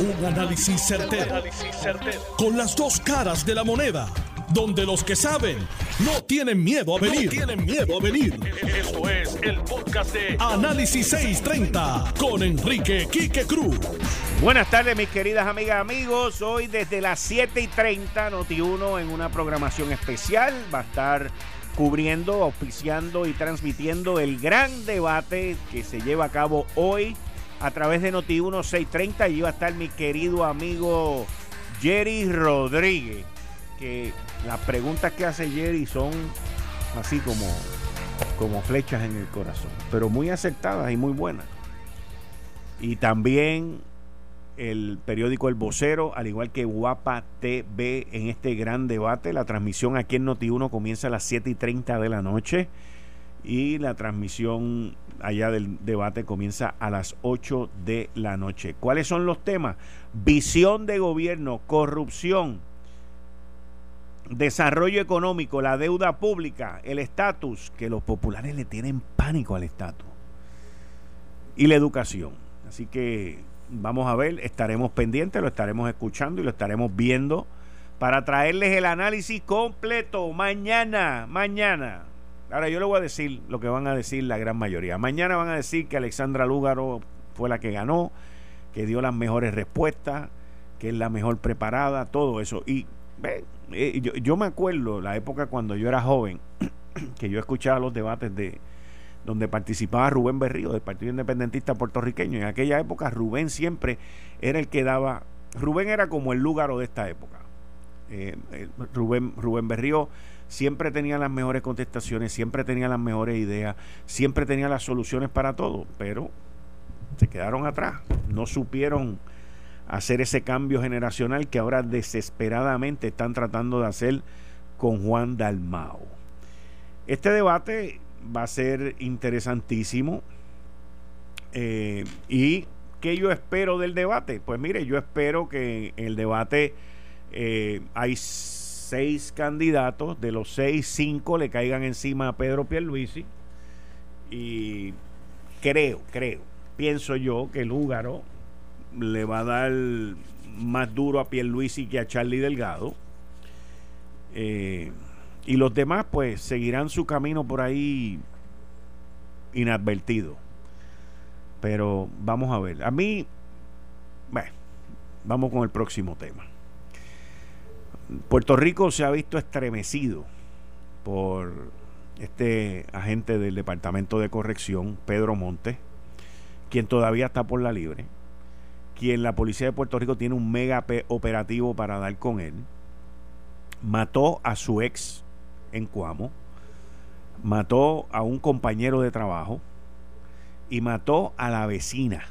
Un análisis certero, Con las dos caras de la moneda. Donde los que saben no tienen miedo a venir. tienen miedo a venir. Esto es el podcast de Análisis 630 con Enrique Quique Cruz. Buenas tardes, mis queridas amigas, amigos. Hoy desde las 7 y 30, Noti1 en una programación especial. Va a estar cubriendo, auspiciando y transmitiendo el gran debate que se lleva a cabo hoy a través de Noti 1630 y iba a estar mi querido amigo Jerry Rodríguez, que las preguntas que hace Jerry son así como, como flechas en el corazón, pero muy acertadas y muy buenas. Y también el periódico El Vocero, al igual que Guapa TV en este gran debate. La transmisión aquí en Noti1 comienza a las 7 y 30 de la noche y la transmisión allá del debate comienza a las 8 de la noche. ¿Cuáles son los temas? Visión de gobierno, corrupción, desarrollo económico, la deuda pública, el estatus, que los populares le tienen pánico al estatus, y la educación. Así que vamos a ver, estaremos pendientes, lo estaremos escuchando y lo estaremos viendo para traerles el análisis completo mañana, mañana. Ahora yo le voy a decir lo que van a decir la gran mayoría. Mañana van a decir que Alexandra Lúgaro fue la que ganó, que dio las mejores respuestas, que es la mejor preparada, todo eso. Y eh, yo, yo, me acuerdo la época cuando yo era joven, que yo escuchaba los debates de donde participaba Rubén Berrío del Partido Independentista puertorriqueño. En aquella época Rubén siempre era el que daba, Rubén era como el Lúgaro de esta época. Eh, eh, Rubén, Rubén Berrío siempre tenía las mejores contestaciones, siempre tenía las mejores ideas, siempre tenía las soluciones para todo, pero se quedaron atrás, no supieron hacer ese cambio generacional que ahora desesperadamente están tratando de hacer con Juan Dalmao. Este debate va a ser interesantísimo eh, y ¿qué yo espero del debate? Pues mire, yo espero que en el debate eh, hay seis candidatos, de los seis, cinco le caigan encima a Pedro Pierluisi. Y creo, creo, pienso yo que el húgaro le va a dar más duro a Pierluisi que a Charlie Delgado. Eh, y los demás, pues, seguirán su camino por ahí inadvertido. Pero vamos a ver. A mí, bueno, vamos con el próximo tema. Puerto Rico se ha visto estremecido por este agente del Departamento de Corrección, Pedro Montes, quien todavía está por la libre, quien la policía de Puerto Rico tiene un mega operativo para dar con él, mató a su ex en Cuamo, mató a un compañero de trabajo y mató a la vecina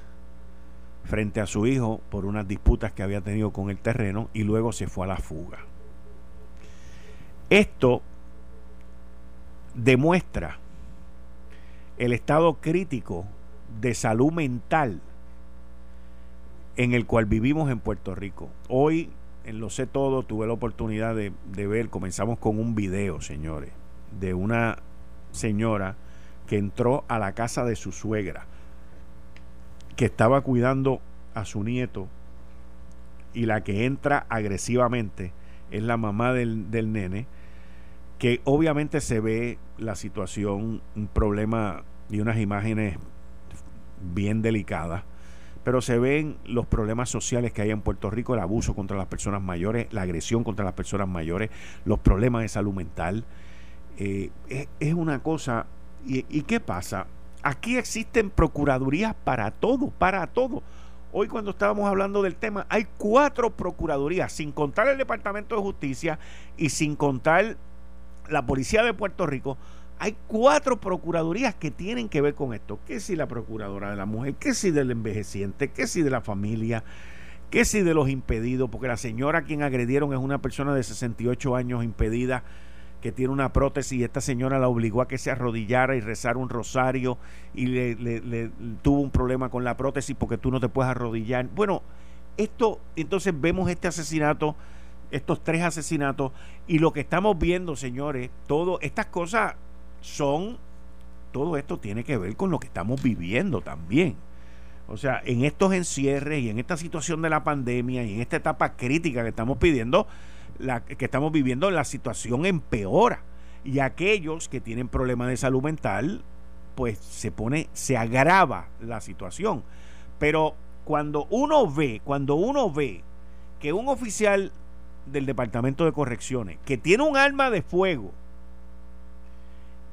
frente a su hijo por unas disputas que había tenido con el terreno y luego se fue a la fuga. Esto demuestra el estado crítico de salud mental en el cual vivimos en Puerto Rico. Hoy, en Lo sé todo, tuve la oportunidad de, de ver, comenzamos con un video, señores, de una señora que entró a la casa de su suegra que estaba cuidando a su nieto y la que entra agresivamente es la mamá del, del nene, que obviamente se ve la situación, un problema y unas imágenes bien delicadas, pero se ven los problemas sociales que hay en Puerto Rico, el abuso contra las personas mayores, la agresión contra las personas mayores, los problemas de salud mental. Eh, es, una cosa, y, ¿y qué pasa? Aquí existen procuradurías para todo, para todo. Hoy cuando estábamos hablando del tema, hay cuatro procuradurías, sin contar el Departamento de Justicia y sin contar la Policía de Puerto Rico. Hay cuatro procuradurías que tienen que ver con esto. ¿Qué si la Procuradora de la Mujer? ¿Qué si del envejeciente? ¿Qué si de la familia? ¿Qué si de los impedidos? Porque la señora a quien agredieron es una persona de 68 años impedida que tiene una prótesis y esta señora la obligó a que se arrodillara y rezara un rosario y le, tuvo un problema con la prótesis porque tú no te puedes arrodillar. Bueno, esto, entonces vemos este asesinato, estos tres asesinatos y lo que estamos viendo, señores, todo, estas cosas son, todo esto tiene que ver con lo que estamos viviendo también. O sea, en estos encierres y en esta situación de la pandemia y en esta etapa crítica que estamos pidiendo, la, que estamos viviendo, la situación empeora. Y aquellos que tienen problemas de salud mental, pues se pone, se agrava la situación. Pero cuando uno ve, cuando uno ve que un oficial del Departamento de Correcciones, que tiene un arma de fuego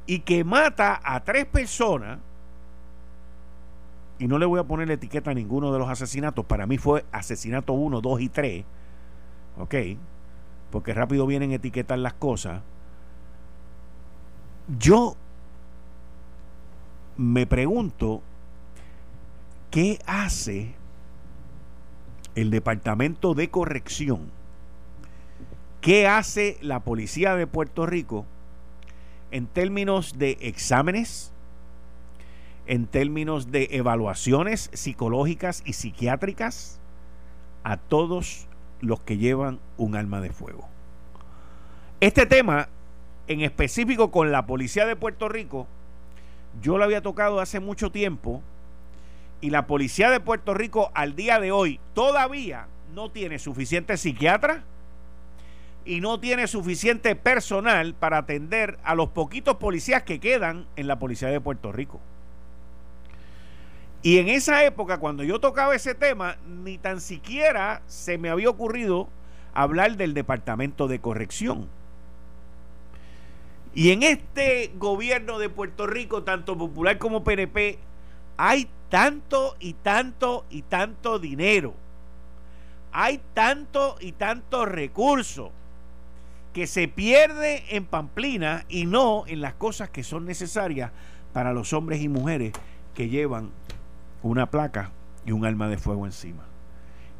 y que mata a tres personas, y no le voy a poner la etiqueta a ninguno de los asesinatos, para mí fue asesinato 1, 2 y 3, ¿ok? Porque rápido vienen a etiquetar las cosas. Yo me pregunto, ¿qué hace el Departamento de Corrección? ¿Qué hace la Policía de Puerto Rico en términos de exámenes, en términos de evaluaciones psicológicas y psiquiátricas a todos los que llevan un arma de fuego? Este tema, en específico con la Policía de Puerto Rico, yo lo había tocado hace mucho tiempo y la Policía de Puerto Rico al día de hoy todavía no tiene suficiente psiquiatra y no tiene suficiente personal para atender a los poquitos policías que quedan en la Policía de Puerto Rico. Y en esa época, cuando yo tocaba ese tema, ni tan siquiera se me había ocurrido hablar del Departamento de Corrección. Y en este gobierno de Puerto Rico, tanto popular como PNP, hay tanto y tanto y tanto dinero. Hay tanto y tanto recursos que se pierde en Pamplina y no en las cosas que son necesarias para los hombres y mujeres que llevan una placa y un arma de fuego encima.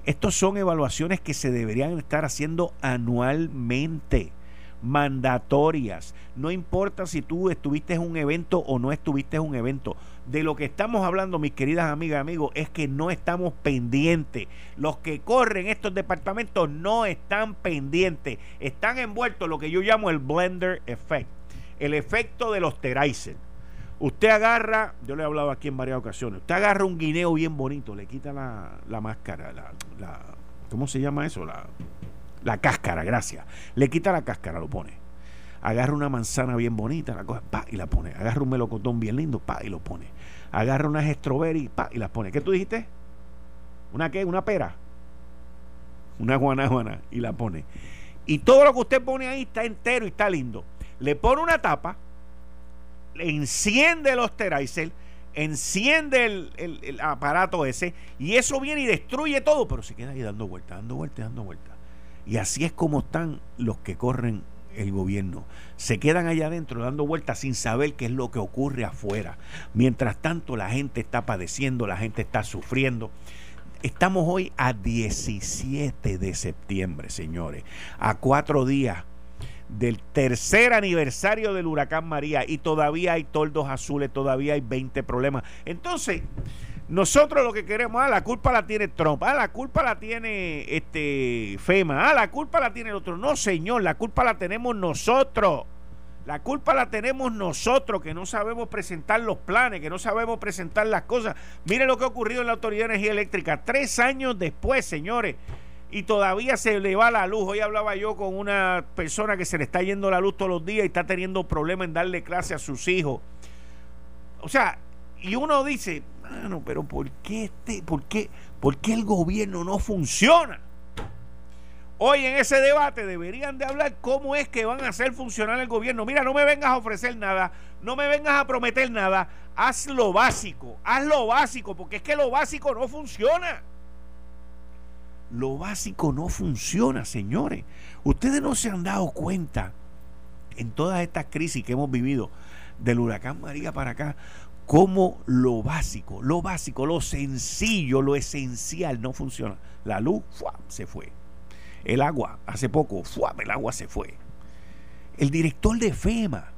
Estos son evaluaciones que se deberían estar haciendo anualmente mandatorias. No importa si tú estuviste en un evento o no estuviste en un evento. De lo que estamos hablando, mis queridas amigas y amigos, es que no estamos pendientes. Los que corren estos departamentos no están pendientes. Están envueltos en lo que yo llamo el blender effect. El efecto de los Terizer. Usted agarra, yo le he hablado aquí en varias ocasiones, usted agarra un guineo bien bonito, le quita la, máscara, la, la, ¿cómo se llama eso? La, la cáscara, gracias. Le quita la cáscara, lo pone. Agarra una manzana bien bonita, la coge, pa, y la pone. Agarra un melocotón bien lindo, pa, y lo pone. Agarra unas strawberry, pa, y las pone. ¿Qué tú dijiste? ¿Una qué? ¿Una pera? Una guanábana, y la pone. Y todo lo que usted pone ahí está entero y está lindo. Le pone una tapa, enciende los Terizer, enciende el, el, aparato ese, y eso viene y destruye todo, pero se queda ahí dando vueltas, dando vueltas, dando vueltas. Y así es como están los que corren el gobierno. Se quedan allá adentro dando vueltas sin saber qué es lo que ocurre afuera. Mientras tanto la gente está padeciendo, la gente está sufriendo. Estamos hoy a 17 de septiembre, señores, a cuatro días del tercer aniversario del huracán María y todavía hay toldos azules, todavía hay 20 problemas. Entonces, nosotros lo que queremos, ah, la culpa la tiene Trump, ah, la culpa la tiene este FEMA, ah, la culpa la tiene el otro. No, señor, la culpa la tenemos nosotros. La culpa la tenemos nosotros, que no sabemos presentar los planes, que no sabemos presentar las cosas. Mire lo que ha ocurrido en la Autoridad de Energía Eléctrica. Tres años después, señores, y todavía se le va la luz. Hoy hablaba yo con una persona que se le está yendo la luz todos los días y está teniendo problemas en darle clase a sus hijos. O sea, y uno dice, pero ¿por qué, este, por, qué, ¿por qué el gobierno no funciona? Hoy en ese debate deberían de hablar cómo es que van a hacer funcionar el gobierno. Mira, no me vengas a ofrecer nada, no me vengas a prometer nada, haz lo básico, haz lo básico, porque es que lo básico no funciona. Lo básico no funciona, señores. Ustedes no se han dado cuenta en todas estas crisis que hemos vivido del huracán María para acá, como lo básico, lo básico, lo sencillo, lo esencial no funciona. La luz se fue. El agua, hace poco, el agua se fue. El director de FEMA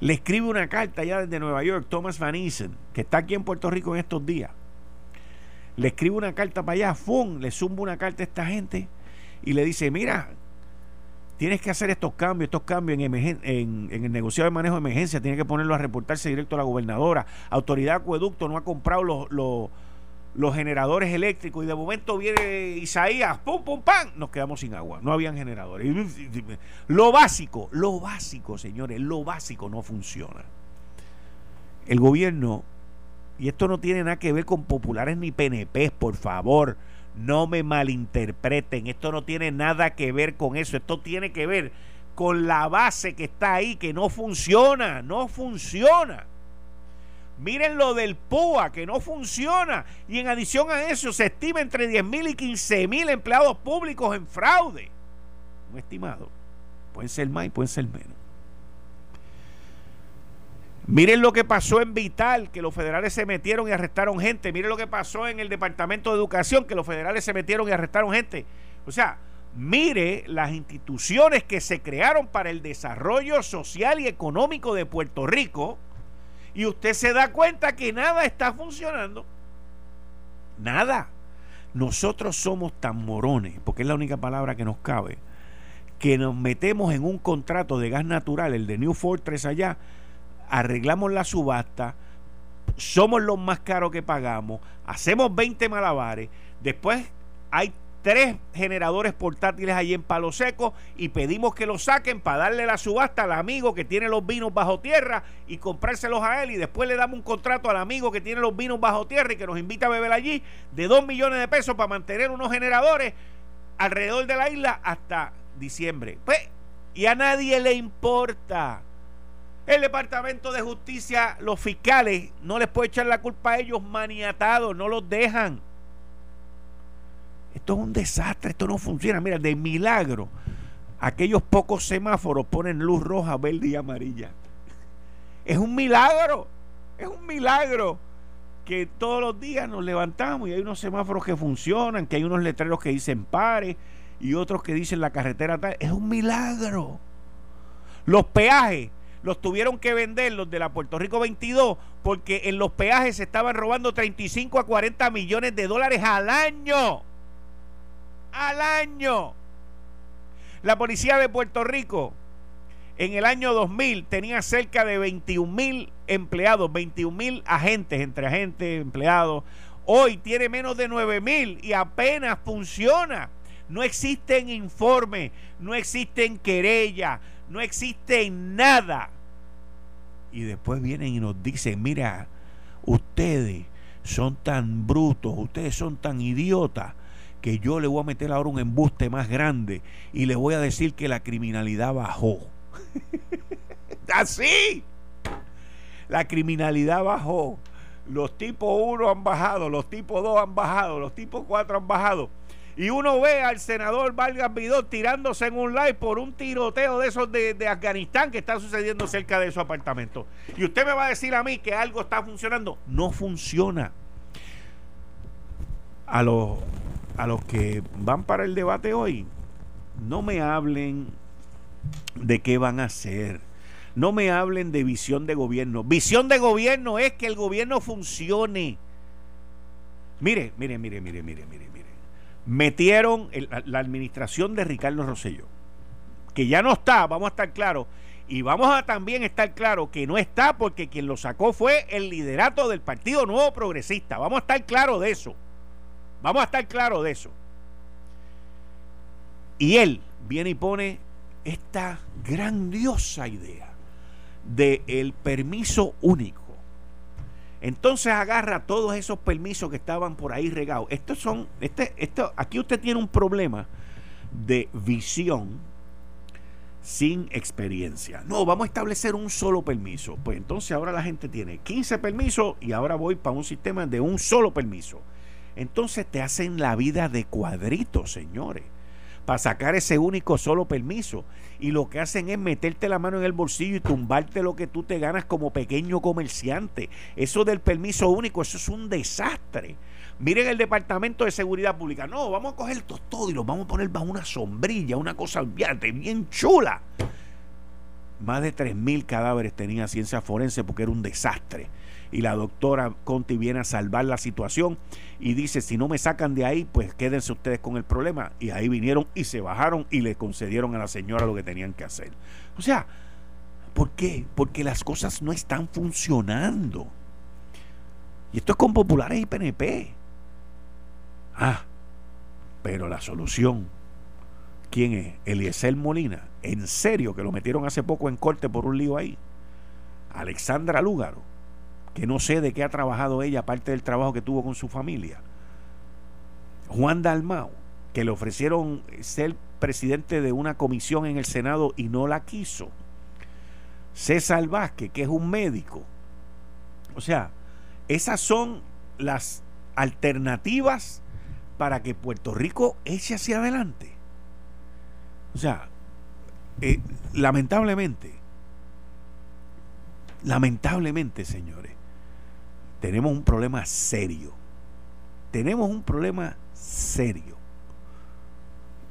le escribe una carta ya desde Nueva York, Thomas Van Essen, que está aquí en Puerto Rico en estos días. Le escribe una carta para allá, ¡fum! Le zumba una carta a esta gente y le dice, mira, tienes que hacer estos cambios, estos cambios en, el negociado de manejo de emergencia, tienes que ponerlo a reportarse directo a la gobernadora. Autoridad Acueducto no ha comprado los, los, los generadores eléctricos y de momento viene Isaías, pum, pum, pam, nos quedamos sin agua. No habían generadores. Lo básico, lo básico, señores, lo básico no funciona. El gobierno, y esto no tiene nada que ver con populares ni PNP, por favor, no me malinterpreten, esto no tiene nada que ver con eso, esto tiene que ver con la base que está ahí, que no funciona, no funciona. Miren lo del PUA, que no funciona. Y en adición a eso, se estima entre 10 mil y 15 mil empleados públicos en fraude. Un estimado. Pueden ser más y pueden ser menos. Miren lo que pasó en Vital, que los federales se metieron y arrestaron gente. Miren lo que pasó en el Departamento de Educación, que los federales se metieron y arrestaron gente. O sea, mire las instituciones que se crearon para el desarrollo social y económico de Puerto Rico y usted se da cuenta que nada está funcionando. Nada. Nosotros somos tan morones, porque es la única palabra que nos cabe, que nos metemos en un contrato de gas natural, el de New Fortress allá, arreglamos la subasta, somos los más caros que pagamos, hacemos 20 malabares, después hay tres generadores portátiles allí en Palo Seco y pedimos que los saquen para darle la subasta al amigo que tiene los vinos bajo tierra y comprárselos a él y después le damos un contrato al amigo que tiene los vinos bajo tierra y que nos invita a beber allí de dos millones de pesos para mantener unos generadores alrededor de la isla hasta diciembre. Pues, y a nadie le importa. El Departamento de Justicia, los fiscales, no les puede echar la culpa a ellos maniatados, no los dejan. Esto es un desastre, esto no funciona. Mira, de milagro, aquellos pocos semáforos ponen luz roja, verde y amarilla. Es un milagro, es un milagro que todos los días nos levantamos y hay unos semáforos que funcionan, que hay unos letreros que dicen pare y otros que dicen la carretera tal. Es un milagro. Los peajes los tuvieron que vender los de la Puerto Rico 22 porque en los peajes se estaban robando 35 a 40 millones de dólares al año al año. La policía de Puerto Rico en el año 2000 tenía cerca de 21 mil empleados, 21 mil agentes, entre agentes, empleados. Hoy tiene menos de 9 mil y apenas funciona. No existen informes, no existen querellas, no existe nada. Y después vienen y nos dicen, mira, ustedes son tan brutos, ustedes son tan idiotas que yo le voy a meter ahora un embuste más grande y le voy a decir que la criminalidad bajó. Así. La criminalidad bajó. Los tipos 1 han bajado, los tipos 2 han bajado, los tipos 4 han bajado. Y uno ve al senador Vargas Vidal tirándose en un live por un tiroteo de esos de, de, Afganistán que está sucediendo cerca de su apartamento. Y usted me va a decir a mí que algo está funcionando. No funciona. A los a los que van para el debate hoy, no me hablen de qué van a hacer. No me hablen de visión de gobierno. Visión de gobierno es que el gobierno funcione. Mire, mire, mire, mire, mire, mire, Metieron la, administración de Ricardo Rosselló, que ya no está, vamos a estar claros. Y vamos a también estar claros que no está porque quien lo sacó fue el liderato del Partido Nuevo Progresista. Vamos a estar claros de eso. Vamos a estar claros de eso. Y él viene y pone esta grandiosa idea de el permiso único. Entonces agarra todos esos permisos que estaban por ahí regados. Estos son, este, esto, aquí usted tiene un problema de visión sin experiencia. No, vamos a establecer un solo permiso. Pues entonces ahora la gente tiene 15 permisos y ahora voy para un sistema de un solo permiso. Entonces te hacen la vida de cuadritos, señores, para sacar ese único solo permiso. Y lo que hacen es meterte la mano en el bolsillo y tumbarte lo que tú te ganas como pequeño comerciante. Eso del permiso único, eso es un desastre. Miren el Departamento de Seguridad Pública. No, vamos a coger todo y lo vamos a poner bajo una sombrilla, una cosa bien chula. Más de 3.000 cadáveres tenía ciencia forense porque era un desastre y la doctora Conti viene a salvar la situación y dice, si no me sacan de ahí, pues quédense ustedes con el problema. Y ahí vinieron y se bajaron y le concedieron a la señora lo que tenían que hacer. O sea, ¿por qué? Porque las cosas no están funcionando. Y esto es con populares y PNP. Ah, pero la solución, ¿quién es? Eliezer Molina. En serio, que lo metieron hace poco en corte por un lío ahí. Alexandra Lúgaro que no sé de qué ha trabajado ella, aparte del trabajo que tuvo con su familia. Juan Dalmau, que le ofrecieron ser presidente de una comisión en el Senado y no la quiso. César Vázquez, que es un médico. O sea, esas son las alternativas para que Puerto Rico eche hacia adelante. O sea, eh, lamentablemente, lamentablemente, señores, tenemos un problema serio. Tenemos un problema serio.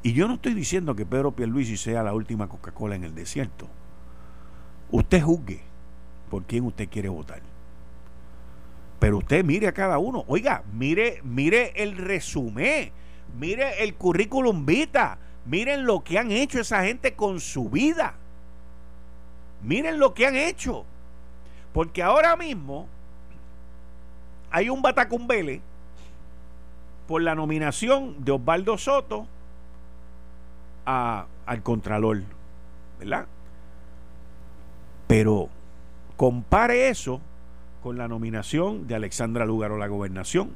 Y yo no estoy diciendo que Pedro Pierluisi sea la última Coca-Cola en el desierto. Usted juzgue por quién usted quiere votar. Pero usted mire a cada uno. Oiga, mire, mire el resumen. Mire el currículum vita. Miren lo que han hecho esa gente con su vida. Miren lo que han hecho. Porque ahora mismo hay un batacumbele por la nominación de Osvaldo Soto al Contralor, ¿verdad? Pero compare eso con la nominación de Alexandra Lugaro a la gobernación,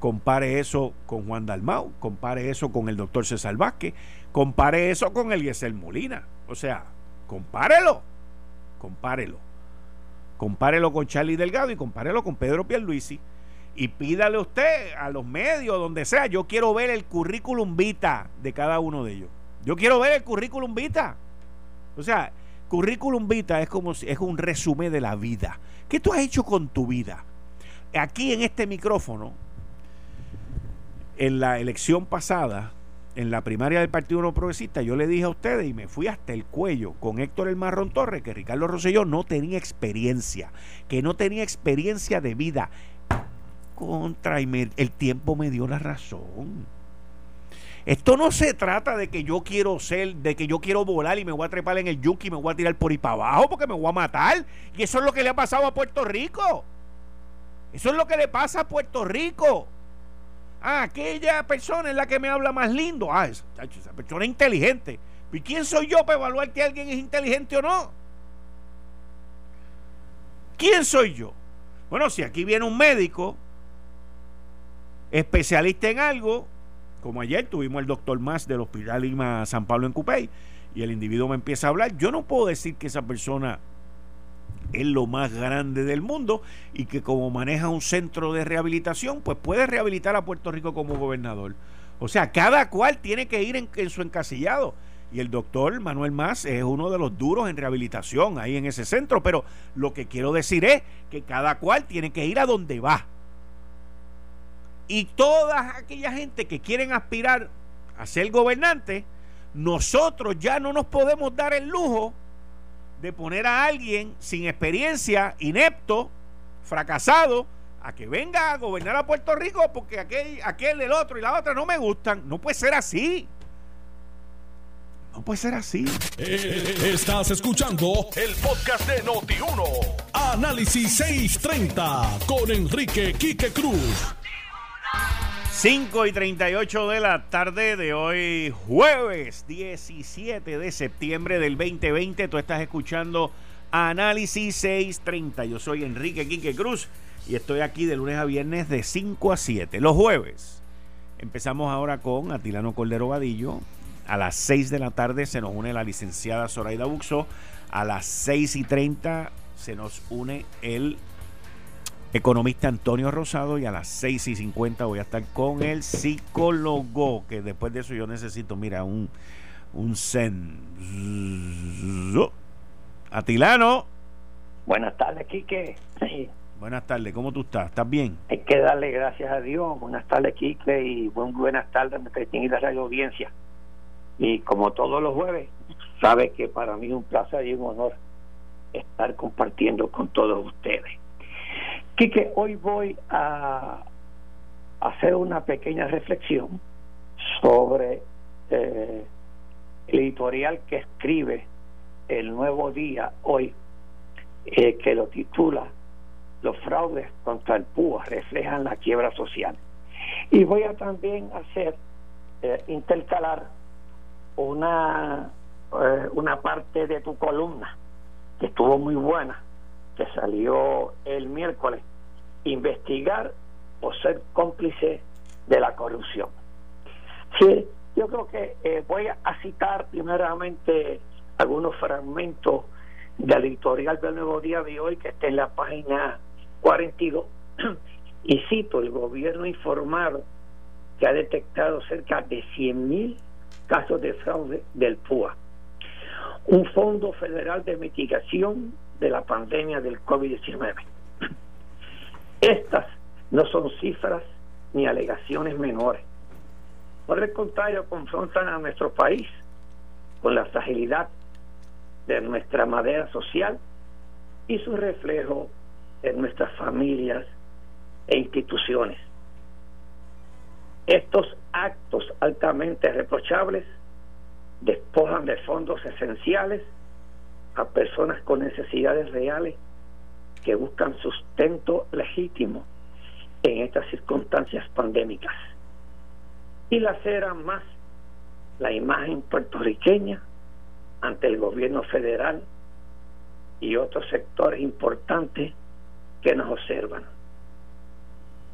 compare eso con Juan Dalmau, compare eso con el doctor César Vázquez, compare eso con Eliezer Molina. O sea, compárelo, compárelo. Compárelo con Charlie Delgado y compárelo con Pedro Pierluisi. Y pídale usted a los medios, donde sea, yo quiero ver el currículum vita de cada uno de ellos. Yo quiero ver el currículum vita. O sea, currículum vita es como es un resumen de la vida. ¿Qué tú has hecho con tu vida? Aquí en este micrófono, en la elección pasada, en la primaria del Partido No Progresista, yo le dije a ustedes y me fui hasta el cuello con Héctor El Marrón Torres que Ricardo Rosselló no tenía experiencia, que no tenía experiencia de vida. Contra, y el tiempo me dio la razón. Esto no se trata de que yo quiero ser, de que yo quiero volar y me voy a trepar en el yuki y me voy a tirar por ahí para abajo porque me voy a matar. Y eso es lo que le ha pasado a Puerto Rico. Eso es lo que le pasa a Puerto Rico. Ah, aquella persona es la que me habla más lindo. Ah, esa, persona es inteligente. ¿Y quién soy yo para evaluar que alguien es inteligente o no? ¿Quién soy yo? Bueno, si aquí viene un médico especialista en algo, como ayer tuvimos el doctor Más del Hospital Lima San Pablo en Cupey, y el individuo me empieza a hablar, yo no puedo decir que esa persona es lo más grande del mundo y que como maneja un centro de rehabilitación, pues puede rehabilitar a Puerto Rico como gobernador. O sea, cada cual tiene que ir en, su encasillado. Y el doctor Manuel Más es uno de los duros en rehabilitación ahí en ese centro. Pero lo que quiero decir es que cada cual tiene que ir a donde va. Y toda aquella gente que quieren aspirar a ser gobernante, nosotros ya no nos podemos dar el lujo de poner a alguien sin experiencia, inepto, fracasado, a que venga a gobernar a Puerto Rico porque aquel, aquel, el otro y la otra no me gustan. No puede ser así. No puede ser así. Eh, estás escuchando el podcast de Noti1. Análisis 630 con Enrique Quique Cruz. 5 y 38 de la tarde de hoy, jueves 17 de septiembre del 2020. Tú estás escuchando Análisis 630. Yo soy Enrique Quique Cruz y estoy aquí de lunes a viernes de 5 a 7. Los jueves empezamos ahora con Atilano Cordero Vadillo. A las 6 de la tarde se nos une la licenciada Zoraida Buxo. A las 6 y 30 se nos une el economista Antonio Rosado y a las 6 y 50 voy a estar con el psicólogo, que después de eso yo necesito, mira, un, un zen. Atilano. Buenas tardes, Quique. Buenas tardes, ¿cómo tú estás? ¿Estás bien? Hay que darle gracias a Dios. Buenas tardes, Quique, y buenas tardes, nuestra distinguida radio audiencia. Y como todos los jueves, sabes que para mí es un placer y un honor estar compartiendo con todos ustedes. Quique, hoy voy a hacer una pequeña reflexión sobre eh, el editorial que escribe el Nuevo Día hoy, eh, que lo titula Los fraudes contra el PUA reflejan la quiebra social. Y voy a también hacer, eh, intercalar una, una parte de tu columna, que estuvo muy buena, que salió el miércoles, investigar o ser cómplice de la corrupción. Sí, yo creo que eh, voy a citar primeramente algunos fragmentos del editorial del Nuevo Día de hoy que está en la página 42 y cito el gobierno informado que ha detectado cerca de 100.000 casos de fraude del PUA. Un fondo federal de mitigación de la pandemia del COVID-19. Estas no son cifras ni alegaciones menores. Por el contrario, confrontan a nuestro país con la fragilidad de nuestra madera social y su reflejo en nuestras familias e instituciones. Estos actos altamente reprochables despojan de fondos esenciales a personas con necesidades reales que buscan sustento legítimo en estas circunstancias pandémicas y laceran más la imagen puertorriqueña ante el gobierno federal y otros sectores importantes que nos observan.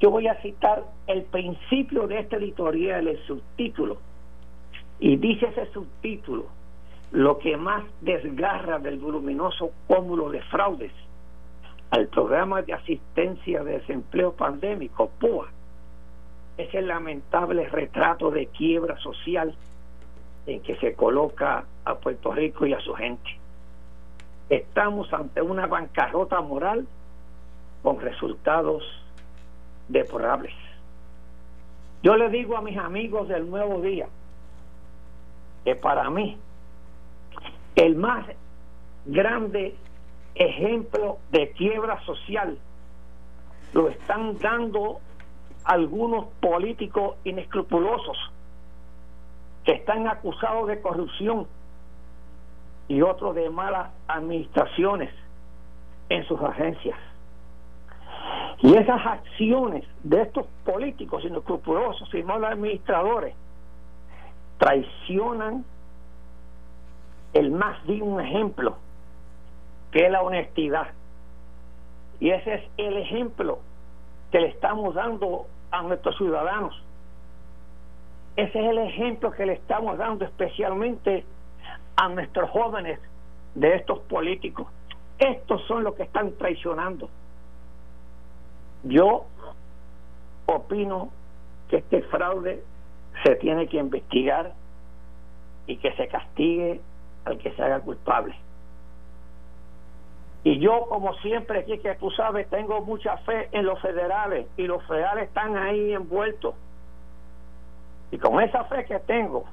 Yo voy a citar el principio de este editorial, el subtítulo, y dice ese subtítulo, lo que más desgarra del voluminoso cúmulo de fraudes al programa de asistencia de desempleo pandémico, PUA, es el lamentable retrato de quiebra social en que se coloca a Puerto Rico y a su gente. Estamos ante una bancarrota moral con resultados deplorables. Yo le digo a mis amigos del Nuevo Día que para mí el más grande ejemplo de quiebra social lo están dando algunos políticos inescrupulosos que están acusados de corrupción y otros de malas administraciones en sus agencias. Y esas acciones de estos políticos inescrupulosos y malos administradores traicionan el más digno ejemplo que es la honestidad. Y ese es el ejemplo que le estamos dando a nuestros ciudadanos. Ese es el ejemplo que le estamos dando especialmente a nuestros jóvenes de estos políticos. Estos son los que están traicionando. Yo opino que este fraude se tiene que investigar y que se castigue al que se haga culpable. Y yo, como siempre, aquí que tú sabes, tengo mucha fe en los federales y los federales están ahí envueltos. Y con esa fe que tengo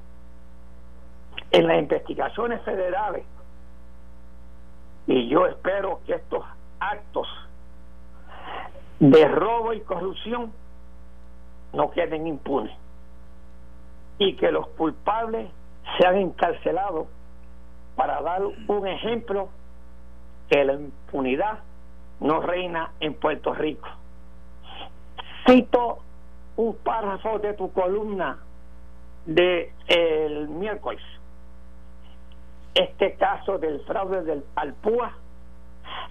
en las investigaciones federales, y yo espero que estos actos de robo y corrupción no queden impunes y que los culpables sean encarcelados para dar un ejemplo que la impunidad no reina en Puerto Rico. Cito un párrafo de tu columna de el miércoles. Este caso del fraude del Alpúa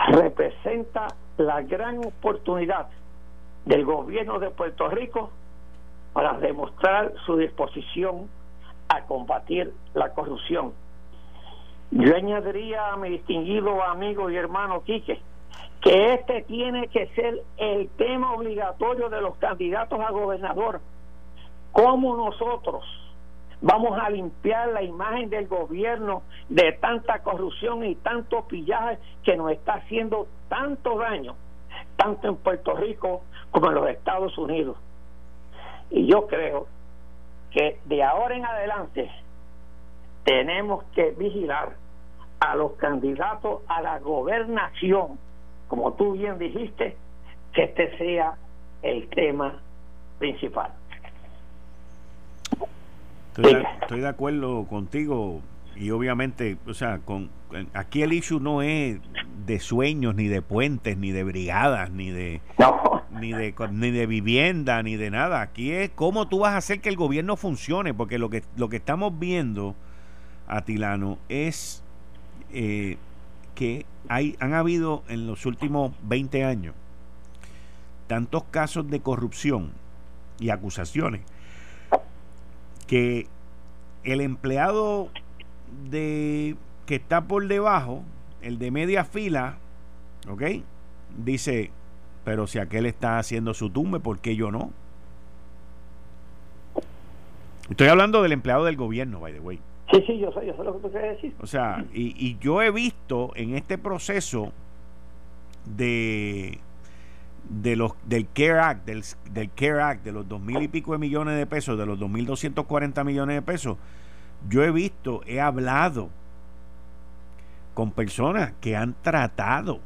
representa la gran oportunidad del gobierno de Puerto Rico para demostrar su disposición a combatir la corrupción yo añadiría a mi distinguido amigo y hermano Quique que este tiene que ser el tema obligatorio de los candidatos a gobernador. ¿Cómo nosotros vamos a limpiar la imagen del gobierno de tanta corrupción y tanto pillaje que nos está haciendo tanto daño, tanto en Puerto Rico como en los Estados Unidos? Y yo creo que de ahora en adelante tenemos que vigilar a los candidatos a la gobernación, como tú bien dijiste, que este sea el tema principal. Estoy de, acuerdo contigo y obviamente, o sea, con aquí el issue no es de sueños, ni de puentes, ni de brigadas, ni de ni de ni de vivienda, ni de nada. Aquí es cómo tú vas a hacer que el gobierno funcione, porque lo que lo que estamos viendo, Atilano, es eh, que hay han habido en los últimos 20 años tantos casos de corrupción y acusaciones que el empleado de que está por debajo, el de media fila, ¿ok? Dice, pero si aquel está haciendo su tumbe, ¿por qué yo no? Estoy hablando del empleado del gobierno, by the way. Sí, sí, yo sé, yo sé lo que tú quieres decir. O sea, y, y yo he visto en este proceso de de los del CARE Act, del, del CARE Act, de los dos mil y pico de millones de pesos, de los dos mil doscientos cuarenta millones de pesos, yo he visto, he hablado con personas que han tratado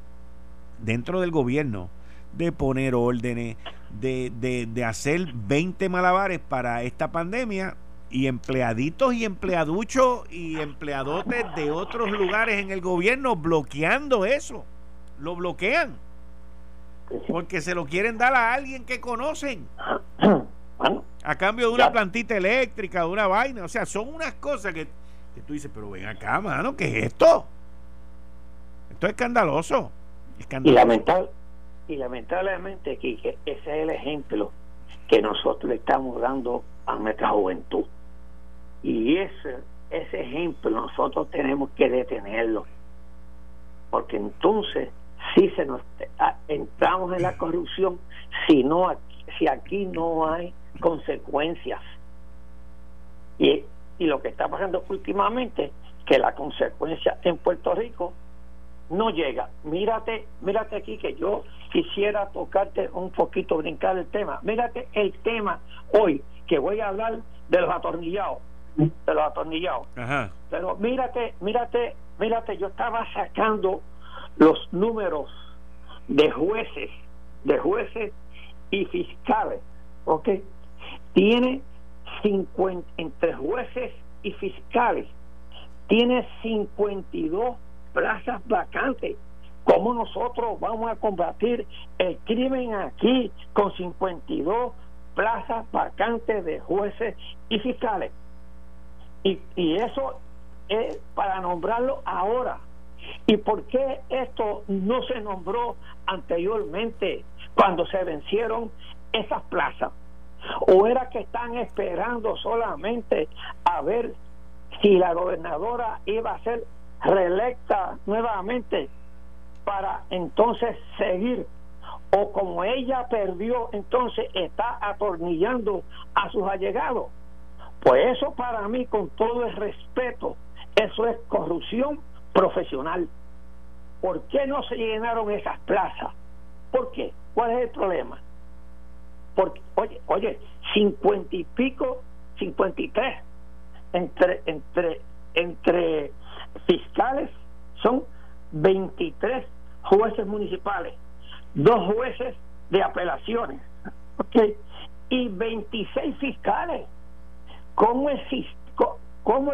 dentro del gobierno de poner órdenes, de, de, de hacer 20 malabares para esta pandemia y empleaditos y empleaduchos y empleadotes de otros lugares en el gobierno bloqueando eso. Lo bloquean porque se lo quieren dar a alguien que conocen. a cambio de una plantita eléctrica, de una vaina. O sea, son unas cosas que, tú dices, pero ven acá, mano, ¿qué es esto? Esto es escandaloso. Y, lamentable, y lamentablemente, ese es el ejemplo que nosotros le estamos dando a nuestra juventud. Y ese, ese ejemplo nosotros tenemos que detenerlo. Porque entonces si se nos ah, entramos en la corrupción si no si aquí no hay consecuencias. Y, y lo que está pasando últimamente que la consecuencia en Puerto Rico no llega. Mírate mírate aquí que yo quisiera tocarte un poquito brincar el tema. Mírate el tema hoy que voy a hablar de los atornillados de los atornillados pero mírate mírate mírate yo estaba sacando los números de jueces, de jueces y fiscales, ¿ok? Tiene 50, entre jueces y fiscales, tiene 52 plazas vacantes. ¿Cómo nosotros vamos a combatir el crimen aquí con 52 plazas vacantes de jueces y fiscales? Y, eso es para nombrarlo ahora, ¿Y por qué esto no se nombró anteriormente cuando se vencieron esas plazas? ¿O era que están esperando solamente a ver si la gobernadora iba a ser reelecta nuevamente para entonces seguir? ¿O como ella perdió, entonces está atornillando a sus allegados? Pues eso para mí, con todo el respeto, eso es corrupción profesional. ¿Por qué no se llenaron esas plazas? ¿Por qué? ¿Cuál es el problema? Porque, oye, oye, cincuenta y pico, cincuenta y tres entre, entre, entre fiscales son 23 jueces municipales, dos jueces de apelaciones, ¿ok? Y 26 fiscales. ¿Cómo existe? ¿Cómo,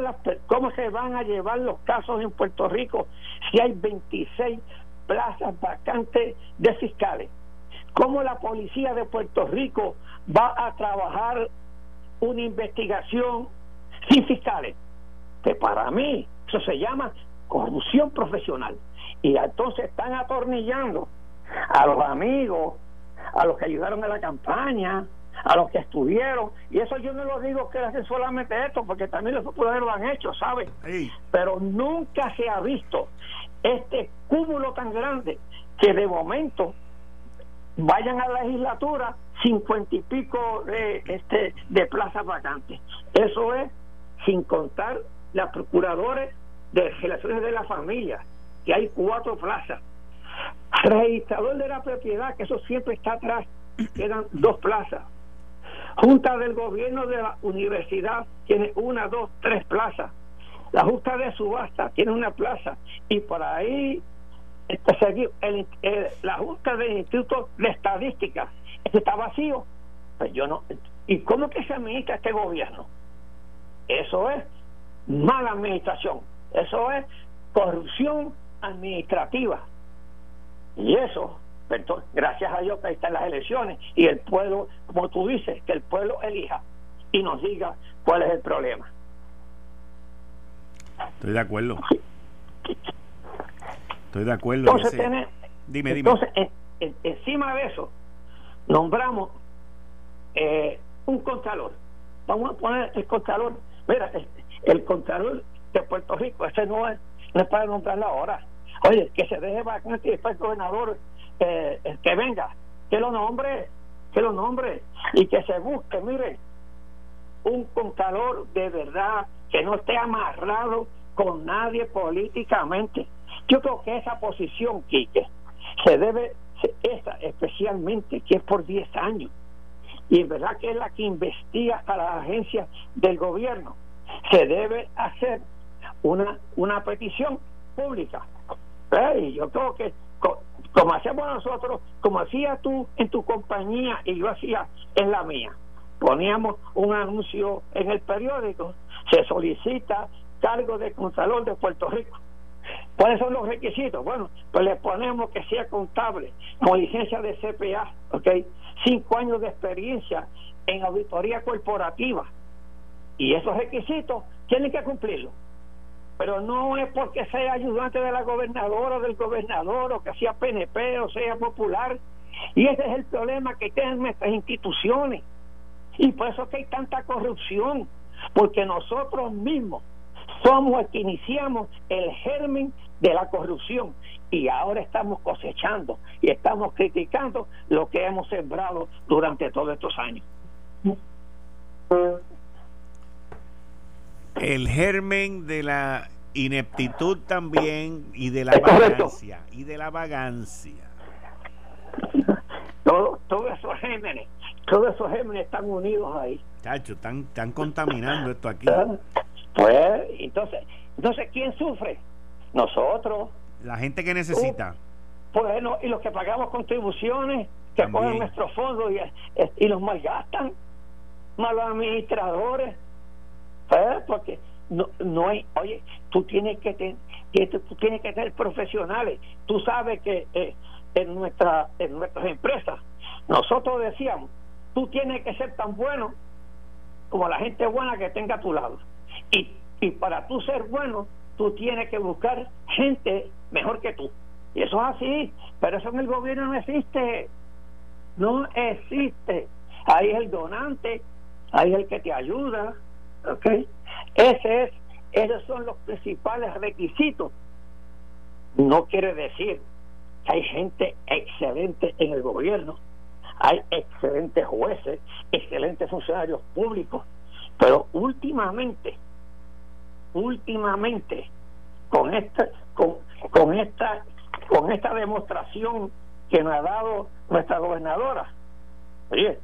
¿Cómo se van a llevar los casos en Puerto Rico si hay 26 plazas vacantes de fiscales? ¿Cómo la policía de Puerto Rico va a trabajar una investigación sin fiscales? Que para mí eso se llama corrupción profesional. Y entonces están atornillando a los amigos, a los que ayudaron a la campaña, a los que estuvieron, y eso yo no lo digo que hacen solamente esto, porque también los populares lo han hecho, ¿sabes? Pero nunca se ha visto este cúmulo tan grande que de momento vayan a la legislatura cincuenta y pico de, este, de plazas vacantes. Eso es sin contar las procuradores de relaciones de la familia, que hay cuatro plazas. Registrador de la propiedad, que eso siempre está atrás, quedan dos plazas. Junta del Gobierno de la Universidad tiene una, dos, tres plazas. La Junta de Subasta tiene una plaza. Y por ahí el, la Junta del Instituto de Estadística está vacío. Pues yo no. ¿Y cómo que se administra este gobierno? Eso es mala administración. Eso es corrupción administrativa. Y eso, gracias a Dios que ahí están las elecciones y el pueblo, como tú dices, que el pueblo elija y nos diga cuál es el problema. Estoy de acuerdo. Estoy de acuerdo. Entonces, dime, entonces encima de eso, nombramos eh, un contralor. Vamos a poner el contralor. Mira, el, contralor de Puerto Rico, ese no es, no es para nombrarlo ahora. Oye, que se deje vacante y después el gobernador eh, que venga, que lo nombre, que lo nombre y que se busque, mire, un contralor de verdad que no esté amarrado con nadie políticamente. Yo creo que esa posición, Quique, se debe, esa especialmente, que es por 10 años, y en verdad que es la que investiga a las agencias del gobierno, se debe hacer una, una petición pública. Y yo creo que, como hacemos nosotros, como hacía tú en tu compañía y yo hacía en la mía, poníamos un anuncio en el periódico, se solicita cargo de Contralor de Puerto Rico. ¿Cuáles son los requisitos? Bueno, pues le ponemos que sea contable, con licencia de CPA, ¿ok? Cinco años de experiencia en auditoría corporativa. Y esos requisitos tienen que cumplirlos. Pero no es porque sea ayudante de la gobernadora o del gobernador, o que sea PNP o sea popular. Y ese es el problema que tienen nuestras instituciones. Y por eso que hay tanta corrupción, porque nosotros mismos somos el que iniciamos el germen de la corrupción y ahora estamos cosechando y estamos criticando lo que hemos sembrado durante todos estos años. El germen de la ineptitud también y de la vagancia y de la vagancia. Todos esos gérmenes, todos esos gérmenes están unidos ahí. Chacho, están, están contaminando esto aquí. Ah, pues, entonces, entonces, ¿quién sufre? Nosotros. La gente que necesita. Uh, bueno, y los que pagamos contribuciones, que ponen nuestros fondos y, y los malgastan, malos administradores. Pues, porque no, no hay, oye, tú tienes que tener, tú tienes que ser profesionales. Tú sabes que eh, en nuestra, en nuestras empresas, nosotros decíamos, tú tienes que ser tan bueno como la gente buena que tenga a tu lado. Y, y para tú ser bueno, tú tienes que buscar gente mejor que tú. Y eso es así, pero eso en el gobierno no existe. No existe. Ahí es el donante, ahí es el que te ayuda. ¿Ok? Ese es, esos son los principales requisitos. No quiere decir que hay gente excelente en el gobierno, hay excelentes jueces, excelentes funcionarios públicos, pero últimamente últimamente con esta con, con esta con esta demostración que nos ha dado nuestra gobernadora oye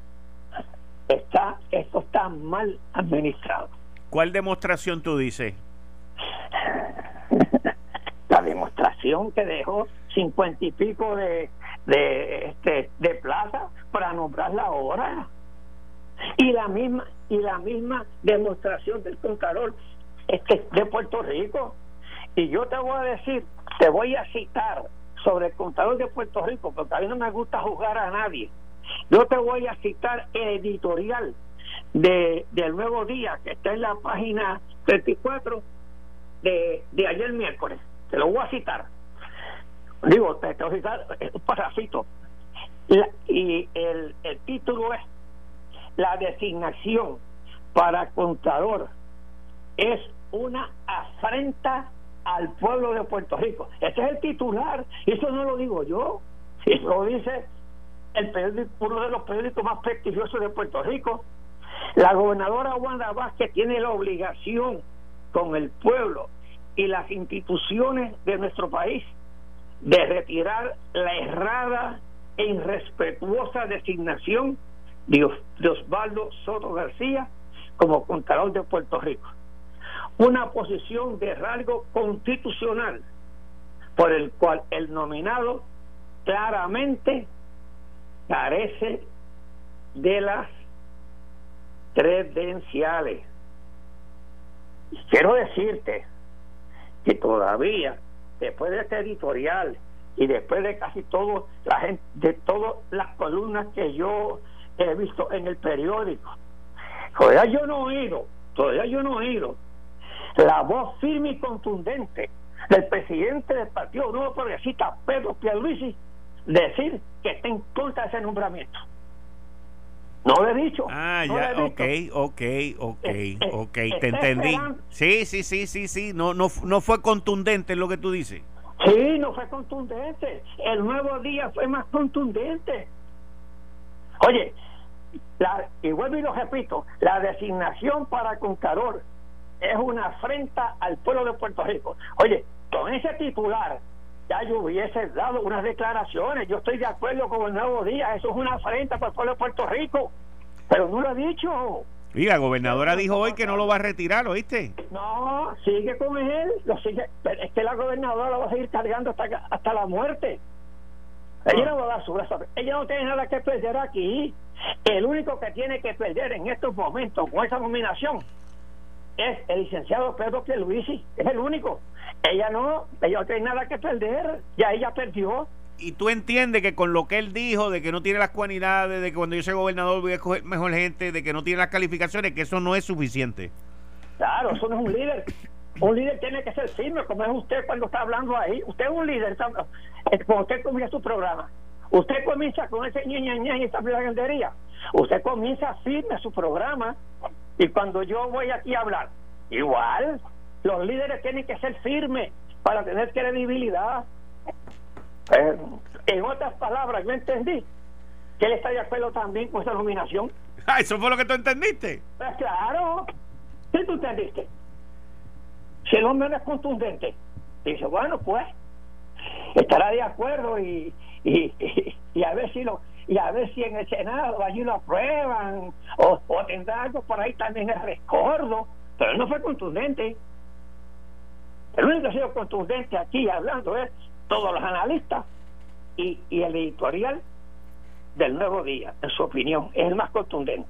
está esto está mal administrado ¿cuál demostración tú dices? la demostración que dejó cincuenta y pico de de este de plaza para nombrarla ahora y la misma y la misma demostración del contador este, de Puerto Rico. Y yo te voy a decir, te voy a citar sobre el contador de Puerto Rico, porque a mí no me gusta juzgar a nadie. Yo te voy a citar editorial de, del Nuevo Día, que está en la página 34 de, de ayer miércoles. Te lo voy a citar. Digo, te, voy a citar un parrafito. y el, el título es La designación para contador es una afrenta al pueblo de Puerto Rico. Ese es el titular, eso no lo digo yo, eso lo dice el uno de los periódicos más prestigiosos de Puerto Rico. La gobernadora Wanda Vázquez tiene la obligación con el pueblo y las instituciones de nuestro país de retirar la errada e irrespetuosa designación de Osvaldo Soto García como contador de Puerto Rico una posición de rasgo constitucional por el cual el nominado claramente carece de las credenciales. quiero decirte que todavía, después de este editorial y después de casi todo, la gente, de todas las columnas que yo he visto en el periódico, todavía yo no he oído, todavía yo no he oído la voz firme y contundente del presidente del Partido Nuevo Progresista, Pedro Pierluisi, decir que está en contra de ese nombramiento. No lo he dicho. Ah, ya, ok, ok, ok, eh, eh, ok, te entendí. Sí, sí, sí, sí, sí, no, no, no fue contundente lo que tú dices. Sí, no fue contundente. El nuevo día fue más contundente. Oye, la, y vuelvo y lo repito, la designación para Concaror es una afrenta al pueblo de Puerto Rico. Oye, con ese titular ya yo hubiese dado unas declaraciones. Yo estoy de acuerdo con el nuevo día. Eso es una afrenta para el pueblo de Puerto Rico. Pero no lo ha dicho. Y la gobernadora dijo hoy que no lo va a retirar, ¿oíste? No, sigue con él. Lo sigue. es que la gobernadora lo va a seguir cargando hasta, hasta la muerte. Ella no va a dar su brazo. Ella no tiene nada que perder aquí. El único que tiene que perder en estos momentos con esa nominación es el licenciado Pedro Pierluisi. Es el único. Ella no, ella no tiene nada que perder, ya ella perdió. Y tú entiendes que con lo que él dijo, de que no tiene las cualidades, de que cuando yo sea gobernador voy a escoger mejor gente, de que no tiene las calificaciones, que eso no es suficiente. Claro, eso no es un líder. Un líder tiene que ser firme, como es usted cuando está hablando ahí. Usted es un líder, eh, cuando usted comienza su programa. Usted comienza con ese ña, ña, y esa gandería. Usted comienza firme su programa y cuando yo voy aquí a hablar, igual, los líderes tienen que ser firmes para tener credibilidad. Eh, en otras palabras, yo entendí que él está de acuerdo también con esa nominación. Ah, eso fue lo que tú entendiste. Pues claro, ¿qué tú entendiste? Si el hombre no es contundente, dice, bueno, pues estará de acuerdo y, y, y, a ver si lo y a ver si en el Senado allí lo aprueban o, o tendrá algo por ahí también el rescordo pero él no fue contundente el único que ha sido contundente aquí hablando es todos los analistas y, y el editorial del nuevo día, en su opinión, es el más contundente.